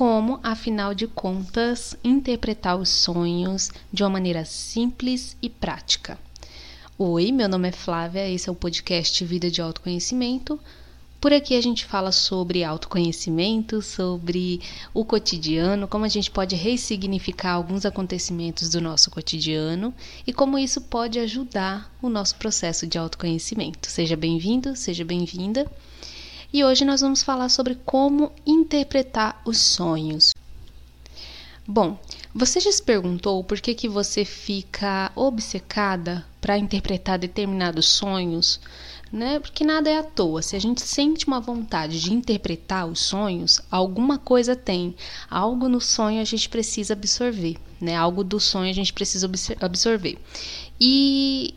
como, afinal de contas, interpretar os sonhos de uma maneira simples e prática. Oi, meu nome é Flávia, esse é o podcast Vida de Autoconhecimento. Por aqui a gente fala sobre autoconhecimento, sobre o cotidiano, como a gente pode ressignificar alguns acontecimentos do nosso cotidiano e como isso pode ajudar o nosso processo de autoconhecimento. Seja bem-vindo, seja bem-vinda. E hoje nós vamos falar sobre como interpretar os sonhos. Bom, você já se perguntou por que, que você fica obcecada para interpretar determinados sonhos? né? Porque nada é à toa. Se a gente sente uma vontade de interpretar os sonhos, alguma coisa tem. Algo no sonho a gente precisa absorver, né? Algo do sonho a gente precisa absorver. E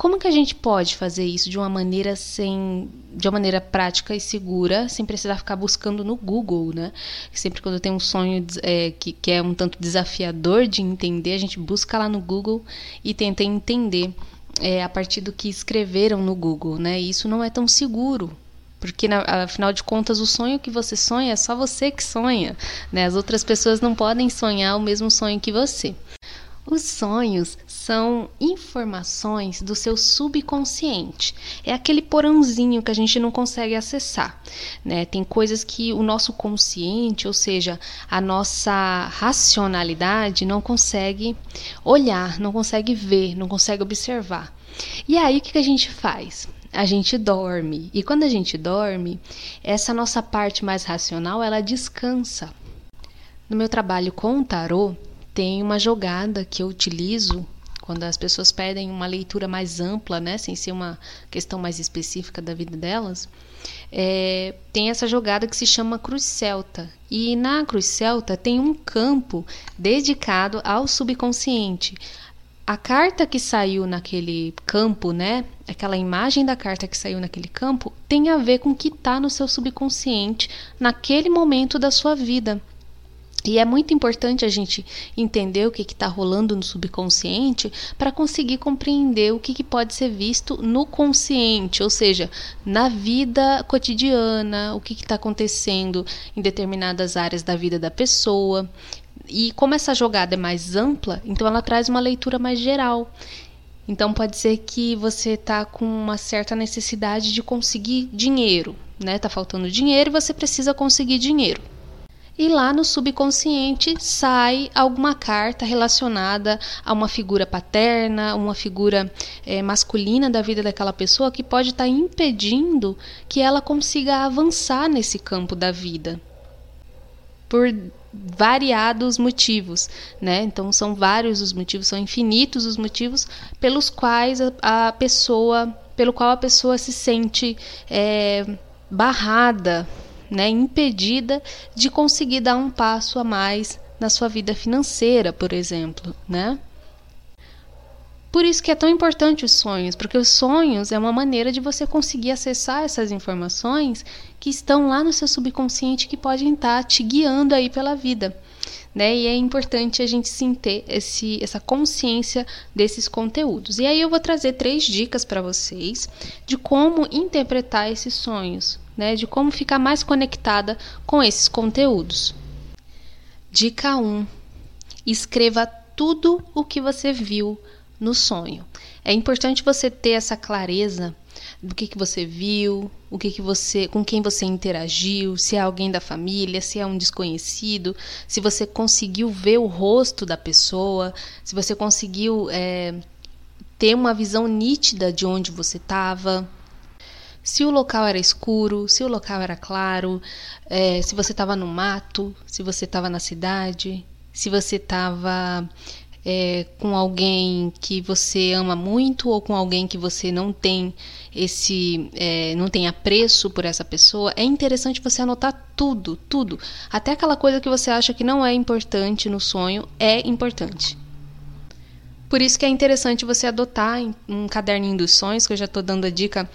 como que a gente pode fazer isso de uma maneira sem, de uma maneira prática e segura, sem precisar ficar buscando no Google, né? Sempre quando tem um sonho é, que, que é um tanto desafiador de entender, a gente busca lá no Google e tenta entender é, a partir do que escreveram no Google, né? E isso não é tão seguro, porque na, afinal de contas o sonho que você sonha é só você que sonha, né? As outras pessoas não podem sonhar o mesmo sonho que você. Os sonhos são informações do seu subconsciente. É aquele porãozinho que a gente não consegue acessar. Né? Tem coisas que o nosso consciente, ou seja, a nossa racionalidade, não consegue olhar, não consegue ver, não consegue observar. E aí o que a gente faz? a gente dorme. E quando a gente dorme, essa nossa parte mais racional, ela descansa. No meu trabalho com o tarô, tem uma jogada que eu utilizo quando as pessoas pedem uma leitura mais ampla, né, sem ser uma questão mais específica da vida delas, é, tem essa jogada que se chama Cruz Celta. E na Cruz Celta tem um campo dedicado ao subconsciente. A carta que saiu naquele campo, né? Aquela imagem da carta que saiu naquele campo tem a ver com o que está no seu subconsciente naquele momento da sua vida. E é muito importante a gente entender o que está rolando no subconsciente para conseguir compreender o que, que, pode ser visto no consciente, ou seja, na vida cotidiana, o que está acontecendo em determinadas áreas da vida da pessoa. E como essa jogada é mais ampla, então ela traz uma leitura mais geral. Então pode ser que você está com uma certa necessidade de conseguir dinheiro, né? Tá faltando dinheiro e você precisa conseguir dinheiro e lá no subconsciente sai alguma carta relacionada a uma figura paterna, uma figura é, masculina da vida daquela pessoa que pode estar tá impedindo que ela consiga avançar nesse campo da vida. Por variados motivos, né? Então são vários os motivos, são infinitos os motivos pelos quais a, a pessoa, pelo qual a pessoa se sente é, barrada né, impedida de conseguir dar um passo a mais na sua vida financeira, por exemplo, né? Por isso que é tão importante os sonhos, porque os sonhos é uma maneira de você conseguir acessar essas informações que estão lá no seu subconsciente que podem estar te guiando aí pela vida. Né? E é importante a gente sim ter esse, essa consciência desses conteúdos. E aí eu vou trazer três dicas para vocês de como interpretar esses sonhos, né, de como ficar mais conectada com esses conteúdos. Dica 1: escreva tudo o que você viu no sonho. É importante você ter essa clareza do que, que você viu, o que, que você, com quem você interagiu, se é alguém da família, se é um desconhecido, se você conseguiu ver o rosto da pessoa, se você conseguiu é, ter uma visão nítida de onde você estava se o local era escuro, se o local era claro, é, se você estava no mato, se você estava na cidade, se você estava é, com alguém que você ama muito ou com alguém que você não tem esse é, não tem apreço por essa pessoa é interessante você anotar tudo tudo. Até aquela coisa que você acha que não é importante no sonho é importante. Por isso que é interessante você adotar um caderninho dos sonhos que eu já estou dando a dica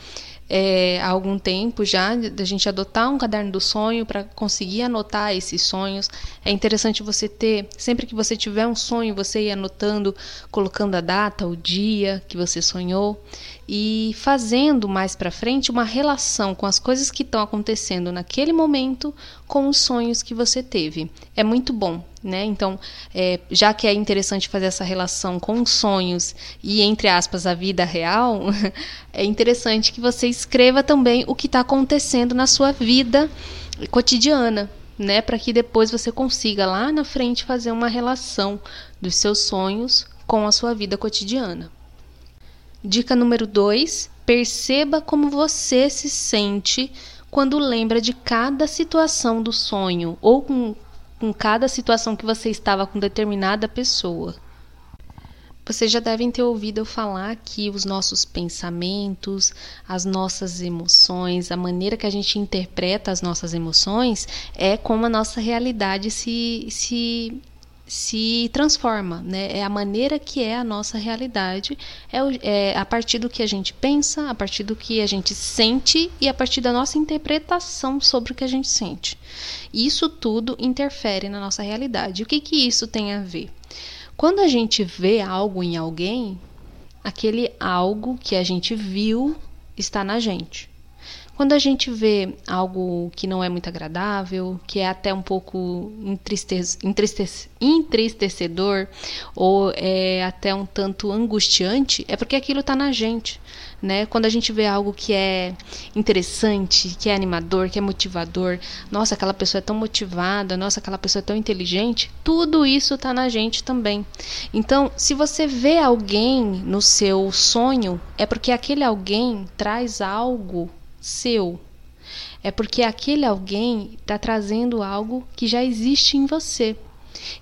é, há algum tempo já, da gente adotar um caderno do sonho para conseguir anotar esses sonhos. É interessante você ter, sempre que você tiver um sonho, você ir anotando, colocando a data, o dia que você sonhou. E fazendo mais para frente uma relação com as coisas que estão acontecendo naquele momento com os sonhos que você teve. É muito bom, né? Então, é, já que é interessante fazer essa relação com os sonhos e, entre aspas, a vida real, é interessante que você escreva também o que está acontecendo na sua vida cotidiana, né? Para que depois você consiga lá na frente fazer uma relação dos seus sonhos com a sua vida cotidiana. Dica número 2: perceba como você se sente quando lembra de cada situação do sonho ou com, com cada situação que você estava com determinada pessoa. Vocês já devem ter ouvido eu falar que os nossos pensamentos, as nossas emoções, a maneira que a gente interpreta as nossas emoções é como a nossa realidade se, se se transforma, né? É a maneira que é a nossa realidade, é, o, é, a partir do que a gente pensa, a partir do que a gente sente e a partir da nossa interpretação sobre o que a gente sente. Isso tudo interfere na nossa realidade. O que que isso tem a ver? Quando a gente vê algo em alguém, aquele algo que a gente viu está na gente. Quando a gente vê algo que não é muito agradável, que é até um pouco entristece, entristece, entristecedor ou é até um tanto angustiante, é porque aquilo está na gente. Né? Quando a gente vê algo que é interessante, que é animador, que é motivador, nossa, aquela pessoa é tão motivada, nossa, aquela pessoa é tão inteligente, tudo isso está na gente também. Então, se você vê alguém no seu sonho, é porque aquele alguém traz algo seu. É porque aquele alguém está trazendo algo que já existe em você.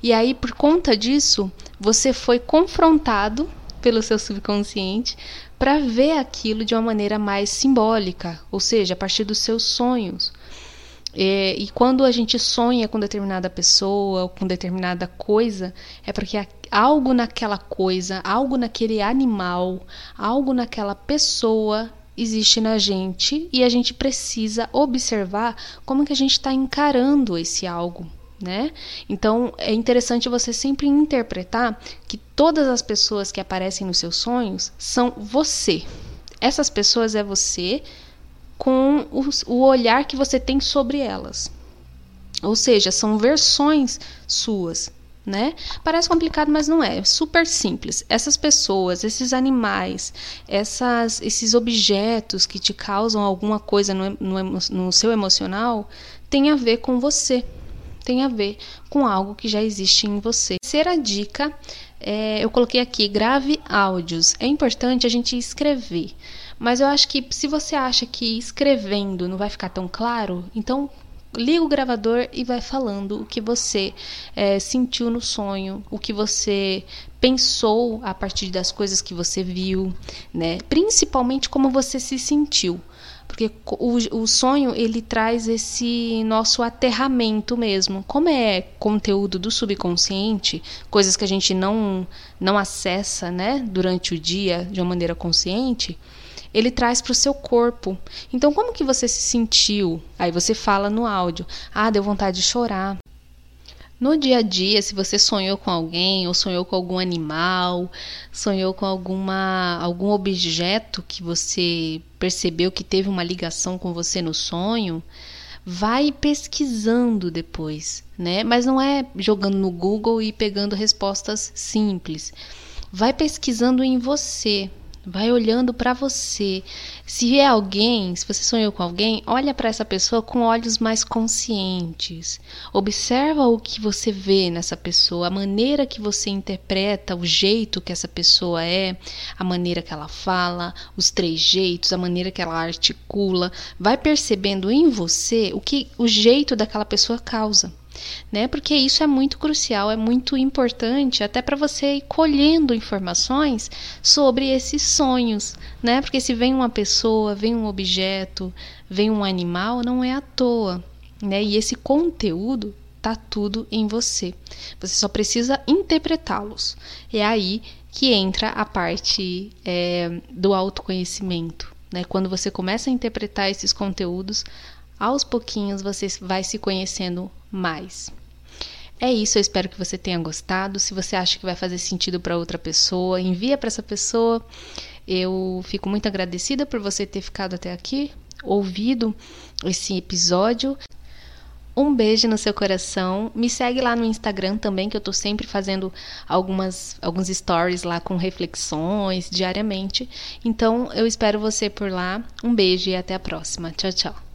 E aí, por conta disso, você foi confrontado pelo seu subconsciente para ver aquilo de uma maneira mais simbólica, ou seja, a partir dos seus sonhos. É, e quando a gente sonha com determinada pessoa ou com determinada coisa, é porque algo naquela coisa, algo naquele animal, algo naquela pessoa existe na gente e a gente precisa observar como que a gente está encarando esse algo. Né? Então é interessante você sempre interpretar que todas as pessoas que aparecem nos seus sonhos são você. Essas pessoas é você com o olhar que você tem sobre elas. Ou seja, são versões suas né? Parece complicado, mas não é. É super simples. Essas pessoas, esses animais, essas, esses objetos que te causam alguma coisa no, no, no seu emocional, tem a ver com você. Tem a ver com algo que já existe em você. Terceira dica, é, eu coloquei aqui, grave áudios. É importante a gente escrever. Mas eu acho que se você acha que escrevendo não vai ficar tão claro, então liga o gravador e vai falando o que você é, sentiu no sonho, o que você pensou a partir das coisas que você viu, né? Principalmente como você se sentiu. Porque o, o sonho ele traz esse nosso aterramento mesmo. Como é conteúdo do subconsciente, coisas que a gente não, não acessa né, durante o dia de uma maneira consciente, ele traz para o seu corpo. Então, como que você se sentiu? Aí você fala no áudio: ah, deu vontade de chorar. No dia a dia, se você sonhou com alguém, ou sonhou com algum animal, sonhou com alguma, algum objeto que você percebeu que teve uma ligação com você no sonho, vai pesquisando depois, né? Mas não é jogando no Google e pegando respostas simples. Vai pesquisando em você, Vai olhando para você. Se é alguém, se você sonhou com alguém, olha para essa pessoa com olhos mais conscientes. Observa o que você vê nessa pessoa, a maneira que você interpreta, o jeito que essa pessoa é, a maneira que ela fala, os trejeitos, a maneira que ela articula. Vai percebendo em você o que o jeito daquela pessoa causa né? Porque isso é muito crucial, é muito importante até para você ir colhendo informações sobre esses sonhos, né? Porque se vem uma pessoa, vem um objeto, vem um animal, não é à toa, né? E esse conteúdo tá tudo em você. Você só precisa interpretá-los. É aí que entra a parte é, do autoconhecimento. Né? Quando você começa a interpretar esses conteúdos, aos pouquinhos você vai se conhecendo mais. É isso, eu espero que você tenha gostado. Se você acha que vai fazer sentido para outra pessoa, envia para essa pessoa. Eu fico muito agradecida por você ter ficado até aqui, ouvido esse episódio. Um beijo no seu coração. Me segue lá no Instagram também, que eu tô sempre fazendo algumas alguns stories lá com reflexões diariamente. Então, eu espero você por lá. Um beijo e até a próxima. Tchau, tchau.